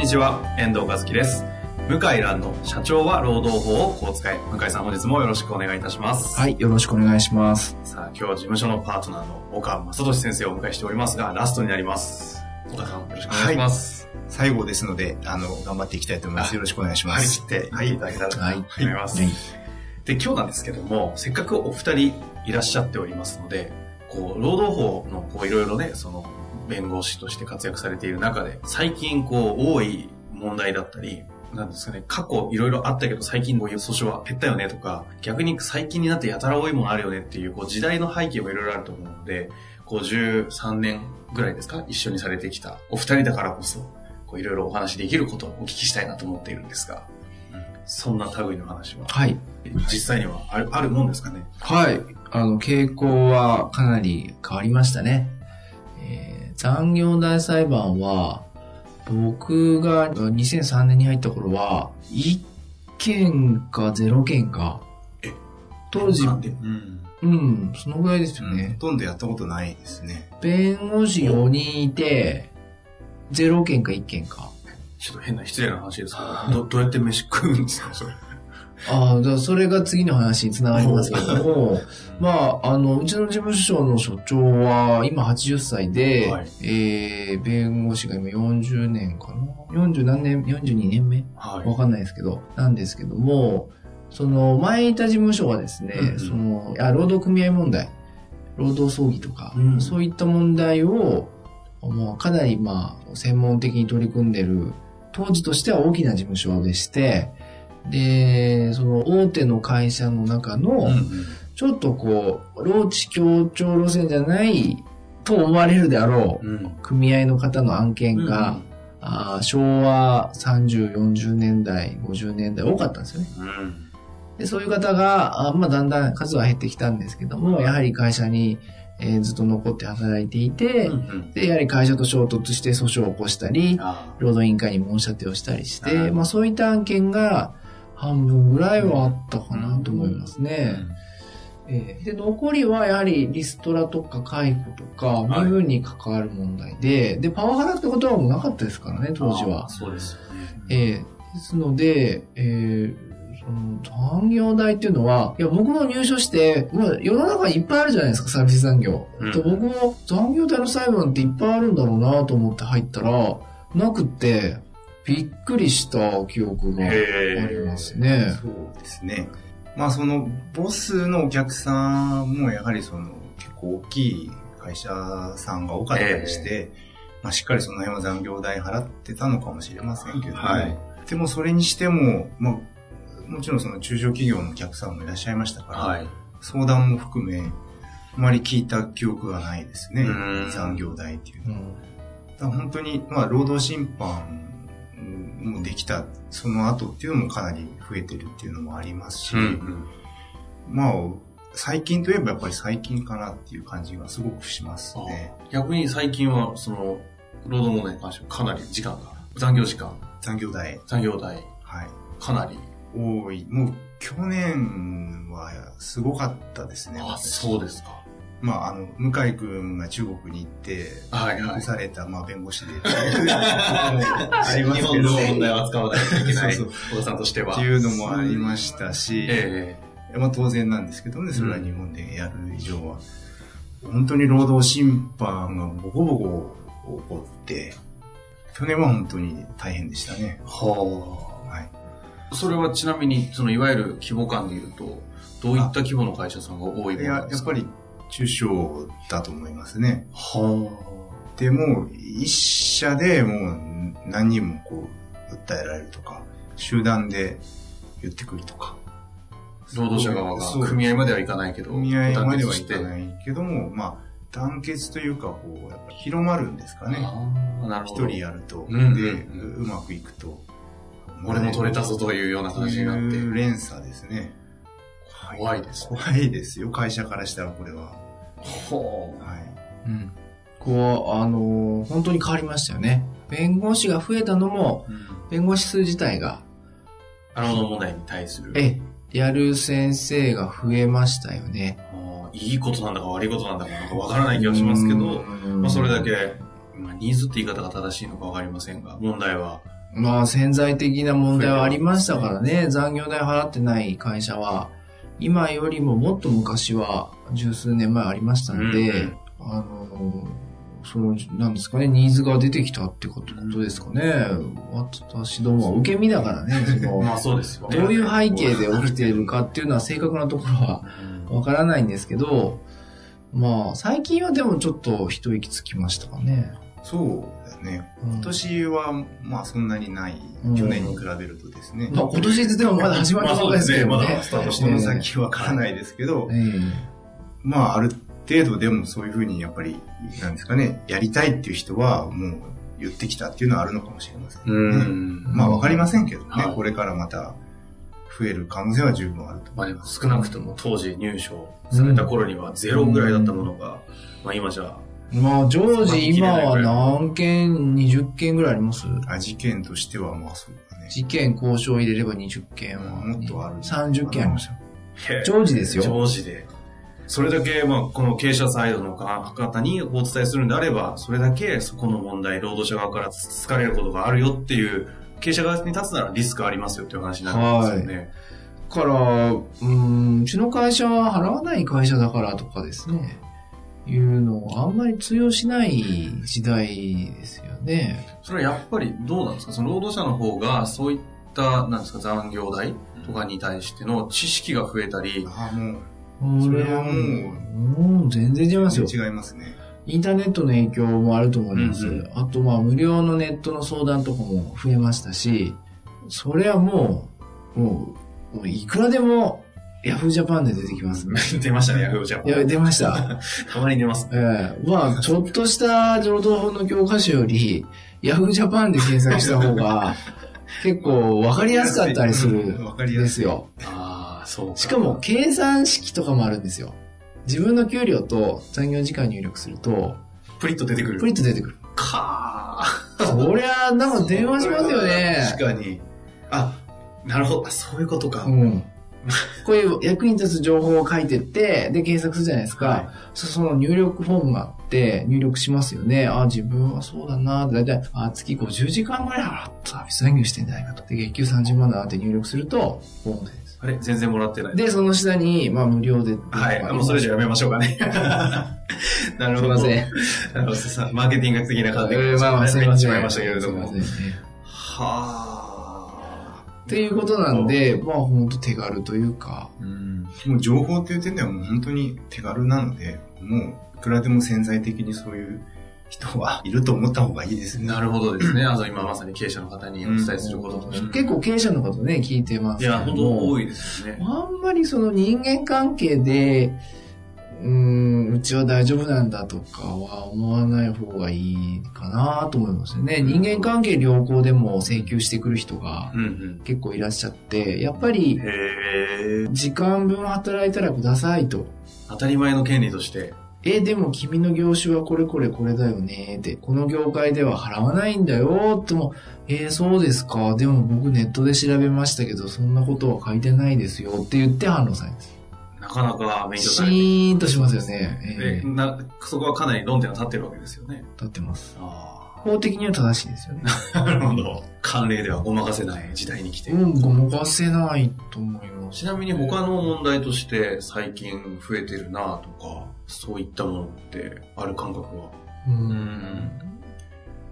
にちは、遠藤和樹です。向井蘭の社長は労働法をこう使え。向井さん本日もよろしくお願いいたします。はい、よろしくお願いします。さあ、今日は事務所のパートナーの岡正俊先生をお迎えしておりますが、ラストになります。岡さん、よろしくお願いします。最後ですので、あの、頑張っていきたいと思います。よろしくお願いします。切ってはいいただけたらと思います。はいで、今日なんですけども、せっかくお二人いらっしゃっておりますので、こう、労働法のこういろいろね、その、弁護士として活躍されている中で、最近こう、多い問題だったり、なんですかね、過去いろいろあったけど最近こういう訴訟は減ったよねとか、逆に最近になってやたら多いものあるよねっていう、こう時代の背景もいろいろあると思うので、こう13年ぐらいですか一緒にされてきたお二人だからこそ、こういろいろお話できることをお聞きしたいなと思っているんですが、そんな類の話は、はい。実際にはあるあるもんですかね？はい。あの、傾向はかなり変わりましたね。えー残業代裁判は、僕が2003年に入った頃は、1件か0件か。え当時、うん。うん、そのぐらいですよね。ほとんどやったことないですね。弁護士4人いて、0件か1件か。ちょっと変な失礼な話ですけど、どどうやって飯食うんですか、それ？ああ、だからそれが次の話につながりますけども、まあ、あの、うちの事務所の所長は、今80歳で、はい。えー、弁護士が今40年かな ?40 何年 ?42 年目はわかんないですけど、なんですけども、その、前いた事務所はですね、うんうん。その、あ労働組合問題、労働争議とか、うん。そういった問題を、もうかなりまあ、専門的に取り組んでる、当時としては大きな事務所でして、で、その大手の会社の中の、ちょっとこう、労地協調路線じゃないと思われるであろう、うん。組合の方の案件が、うん。あー昭和30、40年代、50年代多かったんですよね。うん。でそういう方が、あまあ、だんだん数は減ってきたんですけども、やはり会社に、えーずっと残って働いていて、うんうん。で、やはり会社と衝突して訴訟を起こしたり、あ労働委員会に申し立てをしたりしうて、ん。まあそういった案件が半分ぐらいはあったかなと思いますーね。ええで、残りはやはりリストラとか解雇とか、はい身分に関わる問題で、で、パワハラってことはもうなかったですからね、当時は。そうですよね。ええですので、ええその残業代っていうのは、いや、僕も入所して、まあ、世の中にいっぱいあるじゃないですか、サービス残業。うんで僕も残業代の裁判っていっぱいあるんだろうなと思って入ったら、なくって、びっくりした記憶がありますね。そうですね。まあその、ボスのお客さんもやはりその、結構大きい会社さんが多かったりして、まあしっかりその辺は残業代払ってたのかもしれませんけども、はいでもそれにしても、まあ、もちろんその中小企業のお客さんもいらっしゃいましたから、はい。相談も含め、あまり聞いた記憶がないですねうん。残業代っていうのは。うんだ本当に、まあ、労働審判もできた、その後っていうのもかなり増えてるっていうのもありますし、うんうんまあ、最近といえばやっぱり最近かなっていう感じがすごくしますね。逆に最近は、その、労働問題に関してはかなり時間が、残業時間、残業代、残業代、はい。かなり。多い。もう、去年はすごかったですね。あ、私そうですか。まあ、あの、向井くんが中国に行って、はいはい残された、まあ、弁護士で。あります日けど本の問題は扱わないといけない、そう小田さんとしては。っていうのもありましたし、えまあ当然なんですけどね、それは日本でやる以上は。本当に労働審判がボコボコ起こって、去年は本当に大変でしたねえ。ははい。あ。それはちなみに、その、いわゆる規模感で言うと、どういった規模の会社さんが多いですか？やっぱり中小だと思いますね。はでも、一社でもう何人もこう、訴えられるとか、集団で言ってくるとか。あ。労働者側が組合まではいかないけど、組合まではいかないけども、まあ、団結というか、こう、やっぱ広まるんですかね。一人やると。うんうんで、うんうまくいくと。俺も取れたぞというような感じになって。連鎖ですね。怖いですね。怖いですよ、会社からしたらこれは。ほう。はい。うん。こう、あのー本当に変わりましたよね。弁護士が増えたのも、弁護士数自体が、あの問題に対する。え、やる先生が増えましたよね。いいことなんだか悪いことなんだかなんかわからない気がしますけど、うんまあそれだけ、まあニーズって言い方が正しいのかわかりませんが、問題は、まあ潜在的な問題はありましたからね。残業代払ってない会社は、今よりももっと昔は十数年前ありましたので、うんあの、その、なんですかね、ニーズが出てきたってことですかね。私どもは受け身だからね、その、まあそうですよね。どういう背景で起きているかっていうのは正確なところはうんわからないんですけど、まあ、最近はでもちょっと一息つきましたかね。そうだね。うん今年は、まあそんなにない。うん去年に比べるとですね。まあ、今年でもまだ始まったところですけどねまあそうですねまだ。スタートしてこの先わからないですけど、ええまあある程度でもそういうふうにやっぱり、なんですかね、やりたいっていう人はもう言ってきたっていうのはあるのかもしれません、ね。うん。まあわかりませんけどね、はいこれからまた増える可能性は十分あると。まあでも少なくとも当時入所された頃にはゼロぐらいだったものが、まあ今じゃ、まあ、常時今は何件、20件ぐらいあります？あ事件としてはまあそうだね。事件交渉入れれば20件は。もっとある30件ありますよ。へえ常時ですよ。常時で。それだけ、まあ、この経営者サイドの方にお伝えするんであれば、それだけそこの問題、労働者側からつかれることがあるよっていう、経営者側に立つならリスクありますよっていう話になるんですよね。だから、うーん、うちの会社は払わない会社だからとかですね、いうのをあんまり通用しない時代ですよね。それはやっぱりどうなんですか？その労働者の方がそういった、なんですか、残業代とかに対しての知識が増えたり、ああ、もう、それはもうもう全然違いますよ。違いますね。インターネットの影響もあると思います。うんうんあと、まあ、無料のネットの相談とかも増えましたし、それはもう、もう、もういくらでも、ヤフージャパンで出てきます。出ましたね、ヤフージャパンいや、出ました。たまに出ます。ええまあ、ちょっとした労働法の教科書より、ヤフージャパンで検索した方が、結構わかりやすかったりするわかりんやすい。ですよ。ああ、そうか。しかも、計算式とかもあるんですよ。自分の給料と残業時間入力すると、プリッと出てくる。プリッと出てくる。かそりゃ、なんか電話しますよね。確かに。あ、なるほど。あそういうことか。うん。こういう役に立つ情報を書いてって、で、検索するじゃないですか。はそその入力フォームがあって、入力しますよね。あ、自分はそうだな。だいたい、あ、月50時間ぐらい払ったサービス残業してんじゃないかと。で、月給30万だなって入力すると、フォームです。あれ全然もらってない。で、その下に、まあ、無料で。はい。もうそれじゃやめましょうかね。なるほど。すいません。マーケティング的な感じで。えーまあまあ、すいません。しまいましたけれども。はあ。っていうことなんで、まあ、本当手軽というか、うん。もう情報っていう点ではもう本当に手軽なので、もういくらでも潜在的にそういう人はいると思った方がいいですね。なるほどですね。あの、今まさに経営者の方にお伝えすることとして。結構経営者の方ね、聞いてますいや、本当い。多いですよね。あんまりその人間関係で、うーん、うちは大丈夫なんだとかは思わない方がいいかなと思いますよね。人間関係良好でも請求してくる人がうんうん。結構いらっしゃって、やっぱり。時間分働いたらくださいと。当たり前の権利として。え、でも君の業種はこれこれこれだよねって、この業界では払わないんだよっても、えーそうですか。でも僕ネットで調べましたけど、そんなことは書いてないですよって言って反論されます。なかなか勉強シされてーンとしますよね。えでな、そこはかなり論点が立ってるわけですよね。ー、立ってます。あ法的には正しいですよね。あ。なるほど。慣例ではごまかせない時代に来て。うん、ごまかせないと思います。ちなみに他の問題として最近増えてるなとか、そういったものってある感覚は？うん。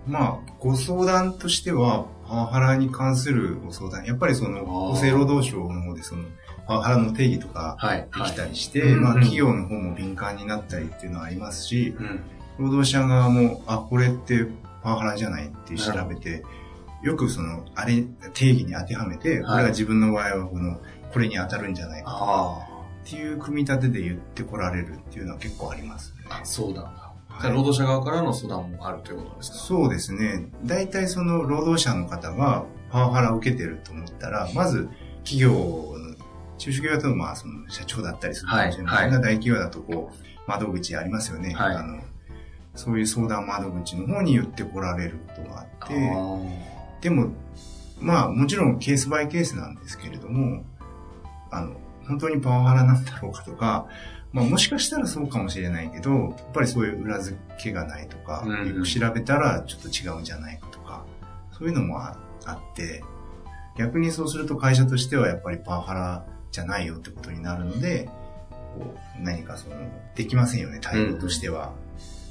まあ、ご相談としては、パワハラに関するご相談、やっぱりその、厚生労働省の方でその、パワハラの定義とかはい。できたりして、はいまあ、うん企業の方も敏感になったりっていうのはありますし、うん。労働者側も、あ、これってパワハラじゃないって調べて、よくその、あれ、定義に当てはめて、これが自分の場合はこの、これに当たるんじゃないかあっっていう組み立てで言ってこられるっていうのは結構ありますね。あ、そうなんだ。はいじゃあ労働者側からの相談もあるということですか？そうですね。大体その労働者の方がパワハラを受けてると思ったら、まず企業の、中小企業だとまあその社長だったりするかもしれませんが、はい大企業だとこう、窓口ありますよね。はい。あのそういう相談窓口の方に言ってこられることがあって、でも、まあもちろんケースバイケースなんですけれども、あの、本当にパワハラなんだろうかとか、まあもしかしたらそうかもしれないけど、やっぱりそういう裏付けがないとか、うんよく調べたらちょっと違うんじゃないかとか、そういうのもああって、逆にそうすると会社としてはやっぱりパワハラじゃないよってことになるので、こう何かその、できませんよね、対応としては。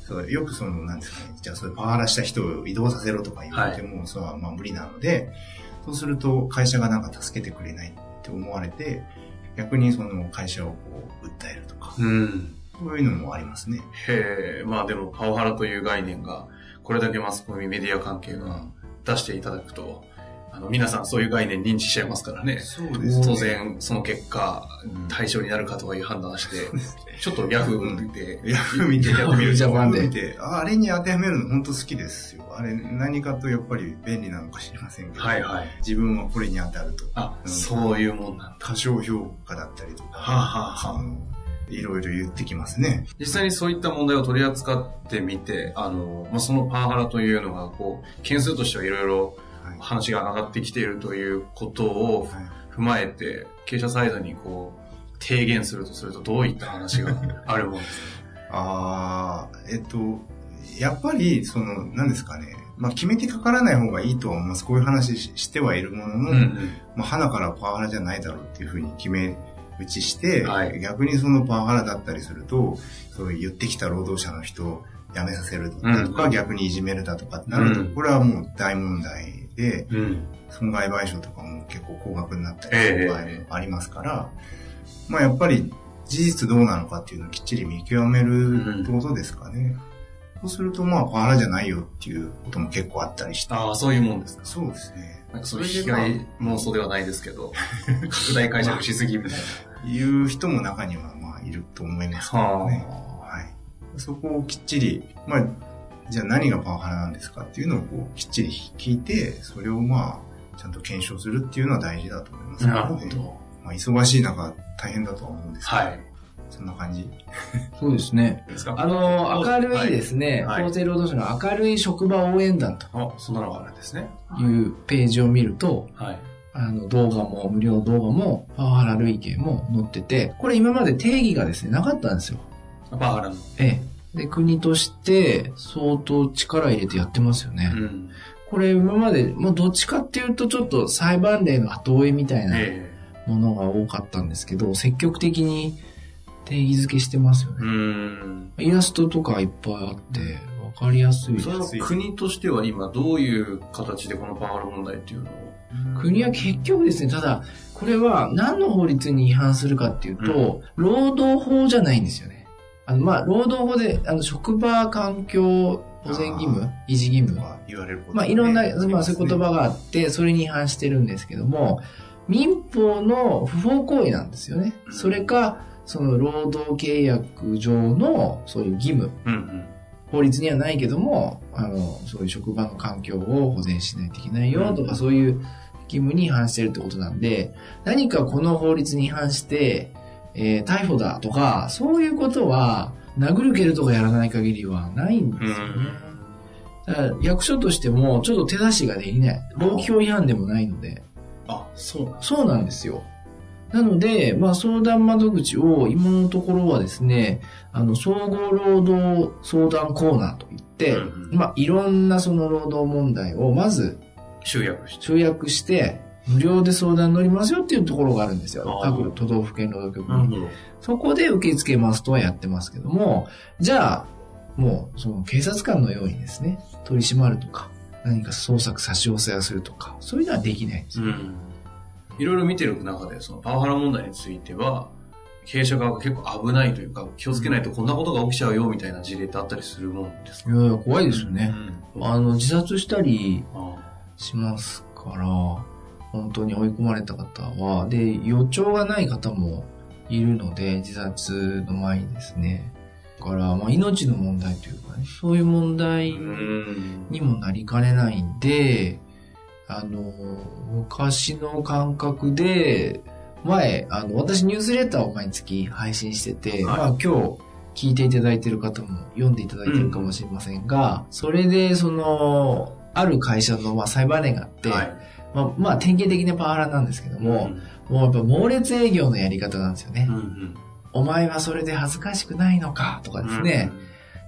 そうよくその、なんですかね、じゃあそれパワハラした人を移動させろとか言われても、それはまあ無理なので、そうすると会社がなんか助けてくれないって思われて、逆にその会社をこう、訴えるとか、うん。そういうのもありますね。へえ、まあでもパワハラという概念が、これだけマスコミメディア関係が出していただくと、あの、皆さんそういう概念認知しちゃいますからね。そう当然、その結果、対象になるかとかいう判断して、ちょっとヤフーで、ヤフー見て、ヤフージャパンで見て、ああれに当てはめるの本当好きですよ。あれ何かとやっぱり便利なのか知りませんけど、はいはい。自分はこれに当たると。あ、うんそういうもんなんだ。過小評価だったりとか、はあはあはあいろいろ言ってきますね。実際にそういった問題を取り扱ってみて、あの、まあ、そのパワハラというのが、こう、件数としてはいろいろはい話が上がってきているということをはい。踏まえて、経営者サイドにこう、提言するとするとどういった話があるもんです ああ、えっと、やっぱり、その、何ですかね。まあ、決めてかからない方がいいとは思います。こういう話ししてはいるものの、かうん。まあ、花からパワハラじゃないだろうっていうふうに決め打ちして、はい。逆にそのパワハラだったりすると、そう言ってきた労働者の人を辞めさせるとか、うん。逆にいじめるだとかってなると、うん。これはもう大問題で、うん。うん。損害賠償とかも結構高額になったりええする場合もありますから、まあやっぱり事実どうなのかっていうのをきっちり見極めるってことですかね。そうするとまあパワハラじゃないよっていうことも結構あったりして。ああ、そういうもんですか。そうですね。なんかそういう被害妄想ではないですけど、拡大解釈しすぎみたいいう人も中にはまあいると思いますけな。どね。ははい。そこをきっちり、まあ、じゃあ何がパワハラなんですかっていうのをこうきっちり聞いて、それをまあ、ちゃんと検証するっていうのは大事だと思いますなるねほど。まあ、忙しい中大変だとは思うんですけど、はい。そんな感じ。そうですね。あの、明るいですね、はい厚生労働省の明るい職場応援団とあ、そんなのがあるんですね。いうページを見ると、はい。あの、動画も、無料動画も、パワハラ類型も載ってて、これ今まで定義がですね、なかったんですよ。パワハラの。ええ。で、国として相当力入れてやってますよね。うん。これ今まで、もうどっちかっていうとちょっと裁判例の後追いみたいなえものが多かったんですけど、積極的に定義づけしてますよえ。うね。ん。イラストとかいっぱいあって、わかりやすいですそれは国としては今どういう形でこのパワハラ問題っていうのを？国は結局ですね、ただ、これは何の法律に違反するかっていうと、労働法じゃないんですよね。あの、まあ、労働法で、あの、職場環境保全義務維持義務まあ、言われること、まあ、いろんな、ねまあ、そういう言葉があって、それに違反してるんですけども、民法の不法行為なんですよね。それか、その労働契約上の、そういう義務。うんうん。法律にはないけども、あの、そういう職場の環境を保全しないといけないよとか、そういう義務に違反してるってことなんで、何かこの法律に違反して、えー逮捕だとか、そういうことは、殴る蹴るとかやらない限りはないんですよね。だから役所としても、ちょっと手出しができない。労基法違反でもないので。あ、そうなんそうなんですよ。なので、まあ相談窓口を今のところはですね、あの、総合労働相談コーナーといって、うんうんまあいろんなその労働問題をまず集約して。集約して、無料で相談乗りますよっていうところがあるんですよ。各都道府県労働局に。ど。そこで受け付けますとはやってますけども、じゃあ、もう、その警察官のようにですね、取り締まるとか、何か捜索差し押さえをするとか、そういうのはできないんですよ。うん。いろいろ見てる中で、そのパワハラ問題については、経営者側が結構危ないというか、気をつけないとこんなことが起きちゃうよみたいな事例ってあったりするもんですか？いやいや、怖いですよね。うんあの、自殺したりあしますから、本当に追い込まれた方は、で、予兆がない方もいるので、自殺の前にですね。だから、まあ、命の問題というかね、そういう問題うん。にもなりかねないんで、あの、昔の感覚で、前、あの、私ニュースレターを毎月配信してて、はいまあ今日聞いていただいてる方も読んでいただいてるかもしれませんが、それで、その、ある会社の、まあ、裁判例があって、はい。まあ、まあ、典型的なパワハラなんですけども、もうやっぱ猛烈営業のやり方なんですよね。うんうん。お前はそれで恥ずかしくないのかとかですね、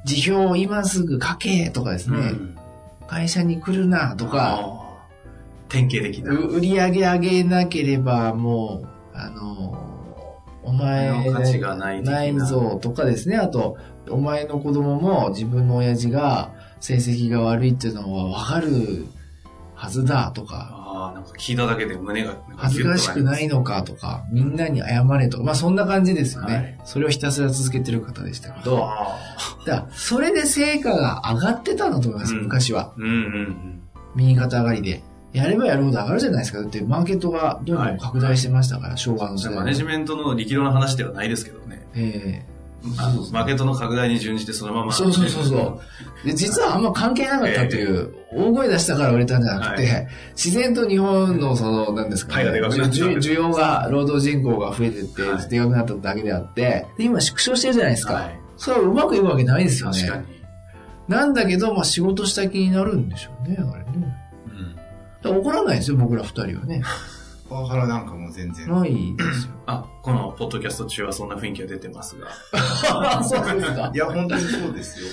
辞表を今すぐ書けとかですね、うんうん。会社に来るなとか。典型的な。う売り上げ上げなければもう、あの、お前価値がないないぞとかですね。あと、お前の子供も自分の親父が成績が悪いっていうのはわかるはずだとか、ああ、なんか聞いただけで胸が恥ずかしくないのかとか、みんなに謝れとか、まあそんな感じですよね。はいそれをひたすら続けてる方でしたけど、あだそれで成果が上がってたんだと思います、うん昔は。ーうんうん右肩上がりで。やればやるほど上がるじゃないですか。だってマーケットがどんどん拡大してましたから、昭和の時うん。代マネジメントの力量の話ではないですけどね。えあのマーケットの拡大に準じてそのまま。えそうそうそうそう。で、実はあんま関係なかったという、大声出したから売れたんじゃなくて、は自然と日本のその、なんですかパイがでかくなっちゃう需需要が、労働人口が増えてって、はいでかくなっただけであって、で今縮小してるじゃないですか。はいそれはうまくいくわけないですよね。確かに。なんだけど、まあ仕事した気になるんでしょうね、あれね。うん。ら怒らないですよ、僕ら二人はね。パワハラなんかも全然。ないですよ。あ、このポッドキャスト中はそんな雰囲気が出てますが。そうですかい。や、本当にそうですよ。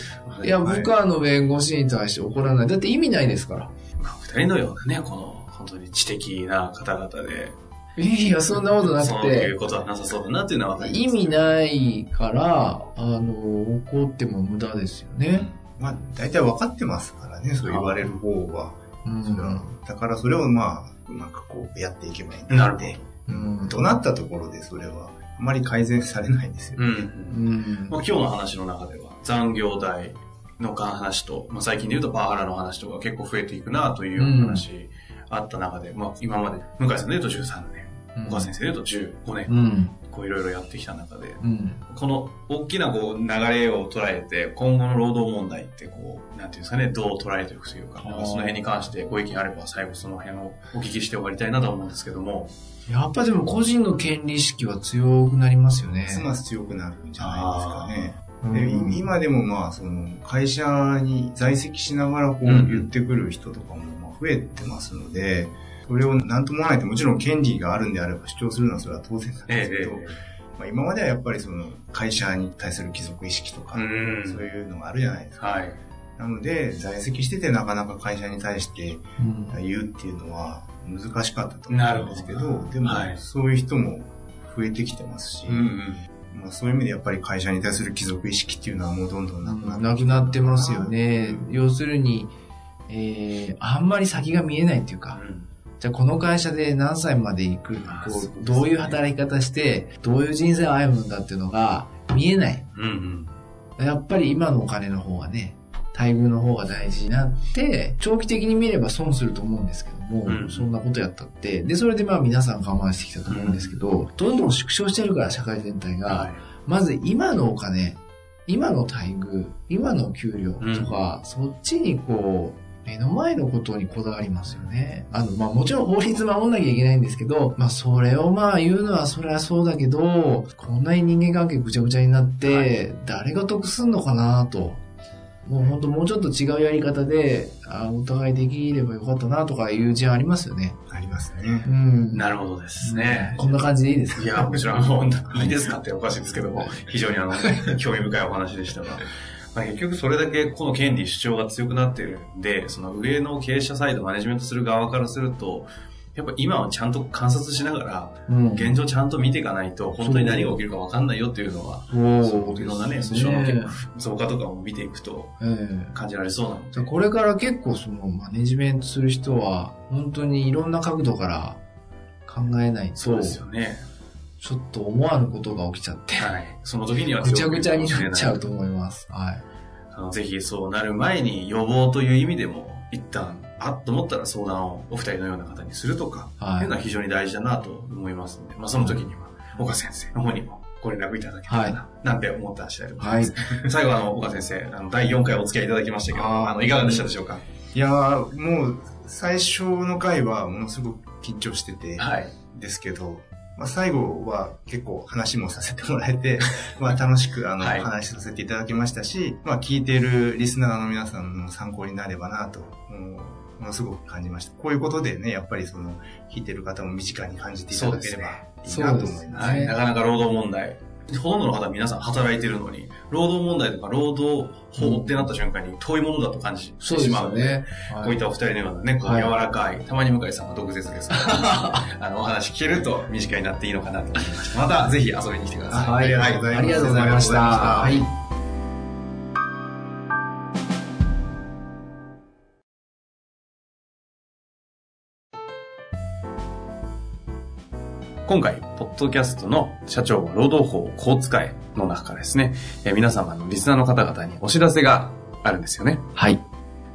いや、はい部下の弁護士に対して怒らない。だって意味ないですから。まあ、二人のようなね、この、本当に知的な方々で、いや、そんなことなくそういてう、ことはなさそうだなっていうのは意味ないから、あの、怒っても無駄ですよね。まあ、大体分かってますからね、そう言われる方は。うん。だからそれをまあ、なんかこう、やっていけばいいなるほどうん。となったところで、それは、あまり改善されないんですよ。うん。うんまあ、今日の話の中では残業代の話と、まあ、最近で言うとパワハラの話とか結構増えていくなという話あった中で、まあ、今まで向井さんで言うと13年、岡先生で言うと15年、うん。こういろいろやってきた中で、うん。この大きなこう流れを捉えて、今後の労働問題ってこう、なんていうんですかね、どう捉えていくというか、かその辺に関してご意見あれば最後その辺をお聞きして終わりたいなと思うんですけども。やっぱでも個人の権利意識は強くなりますよね。ますます強くなるんじゃないですかね。うん今でもまあ、その、会社に在籍しながらこううん言ってくる人とかもまあ増えてますので、それを何ともないともちろん権利があるんであれば主張するのはそれは当然なんですけど、まあ、今まではやっぱりその会社に対する貴族意識とか、うんそういうのがあるじゃないですか。はい。なので、在籍しててなかなか会社に対してうん言うっていうのは難しかったと思うんですけど、どでもはいそういう人も増えてきてますし、うんまあ、そういう意味でやっぱり会社に対する貴族意識っていうのはもうどんどんなくなってなくなってますよね。要するに、えー、あんまり先が見えないっていうか、うん。じゃあこの会社で何歳まで行く、こうどういう働き方して、どういう人生を歩むんだっていうのが見えない。うんうん。やっぱり今のお金の方がね、待遇の方が大事になって、長期的に見れば損すると思うんですけども、うんそんなことやったって、で、それでまあ皆さん我慢してきたと思うんですけど、どんどん縮小してるから社会全体が、はい。まず今のお金、今の待遇、今の給料とか、そっちにこう、目の前のことにこだわりますよね。あの、まあもちろん法律守んなきゃいけないんですけど、まあそれをまあ言うのはそれはそうだけど、こんなに人間関係ぐちゃぐちゃになって、はい誰が得すんのかなと。もう本当もうちょっと違うやり方で、あお互いできればよかったなとかいう事案ありますよね。ありますねう。ん。なるほどですね。こんな感じでいいですか？いや、もちろん、いいですかっておかしいですけども、非常にあの、興味深いお話でしたが、まあ、結局それだけこの権利主張が強くなっているんで、その上の経営者サイド、マネジメントする側からすると、やっぱ今はちゃんと観察しながら、うん。現状ちゃんと見ていかないと、本当に何が起きるか分かんないよっていうのは、そういろんなね、訴訟の結構増加とかも見ていくとええ感じられそうなので。これから結構そのマネジメントする人は本当にいろんな角度から考えないとそうですよね。ちょっと思わぬことが起きちゃってはい。その時にはぐちゃぐちゃになっちゃうと。と思います。はい。あのぜひそうなる前に予防という意味でも、一旦、あっと思ったら相談をお二人のような方にするとか、はい。っていうのは非常に大事だなと思いますので、まあその時には、岡先生の方にもご連絡いただけたらな、なんて思った次第でございます。最後あの、岡先生、あの、第4回お付き合いいただきましたけど、あの、いかがでしたでしょうか？いやー、もう、最初の回はものすごく緊張してて、はい。ですけど、まあ、最後は結構話もさせてもらえて、まあ、楽しくあの、はい話させていただきましたし、まあ、聞いているリスナーの皆さんの参考になればなと、ものすごく感じました。こういうことでね、やっぱりその、聞いてる方も身近に感じていただければいいなと思います。すねはい。なかなか労働問題。ほとんどの方は皆さん働いてるのに、労働問題とか労働法ってなった瞬間に遠いものだと感じてしまうので、よね。こういったお二人のようなね、こうはい柔らかい、たまに向井さんは毒舌ですから、あの、お話聞けると身近になっていいのかなと思いました。またぜひ遊びに来てください。はいありがとうございますありがとうございました。はい。今回、ポッドキャストの社長は労働法をこう使えの中からですね、えー皆様のリスナーの方々にお知らせがあるんですよね。はい。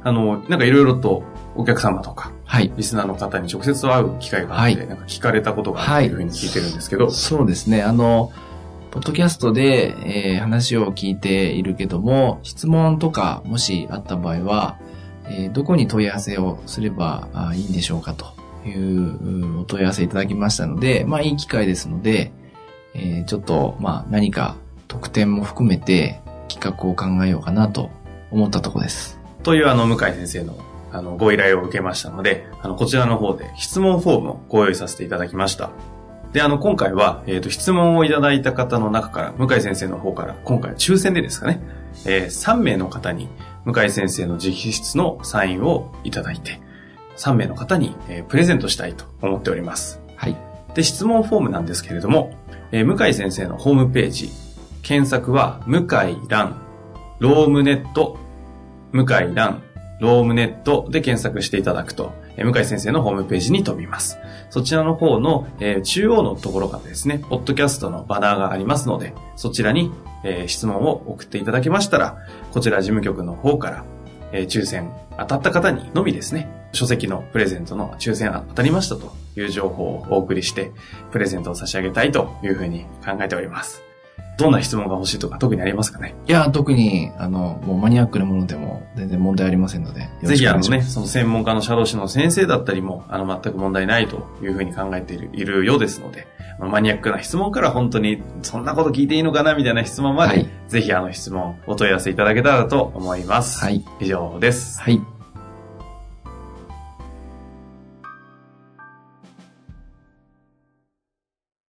あの、なんかいろいろとお客様とか、はい。リスナーの方に直接会う機会があって、はいなんか聞かれたことがあるというふうに聞いてるんですけど、そうですね。あの、ポッドキャストで、えー話を聞いているけども、質問とかもしあった場合は、えーどこに問い合わせをすればあいいんでしょうかというお問い合わせいただきましたので、まあいい機会ですので、えーちょっと、まあ何か特典も含めて企画を考えようかなと思ったところです。というあの、向井先生のあの、ご依頼を受けましたので、あの、こちらの方で質問フォームをご用意させていただきました。で、あの、今回は、えっ、と、質問をいただいた方の中から、向井先生の方から、今回抽選でですかね、えー3名の方に、向井先生の直筆のサインをいただいて、3名の方に、えープレゼントしたいと思っております。はい。で、質問フォームなんですけれども、えー向井先生のホームページ、検索は、向井蘭、ロームネット、向井蘭、ロームネットで検索していただくと、えー向井先生のホームページに飛びます。そちらの方の、えー中央のところからですね、ポッドキャストのバナーがありますので、そちらに、えー質問を送っていただけましたら、こちら事務局の方から、えー抽選当たった方にのみですね、書籍のプレゼントの抽選当たりましたという情報をお送りして、プレゼントを差し上げたいというふうに考えております。どんな質問が欲しいとか特にありますかね？いや、特に、あの、もうマニアックなものでも全然問題ありませんので、ぜひあのね、その専門家の社労士の先生だったりも、あの、全く問題ないというふうに考えているいるようですので、まあマニアックな質問から本当に、そんなこと聞いていいのかなみたいな質問まで、はいぜひあの質問、お問い合わせいただけたらと思います。はい。以上です。はい。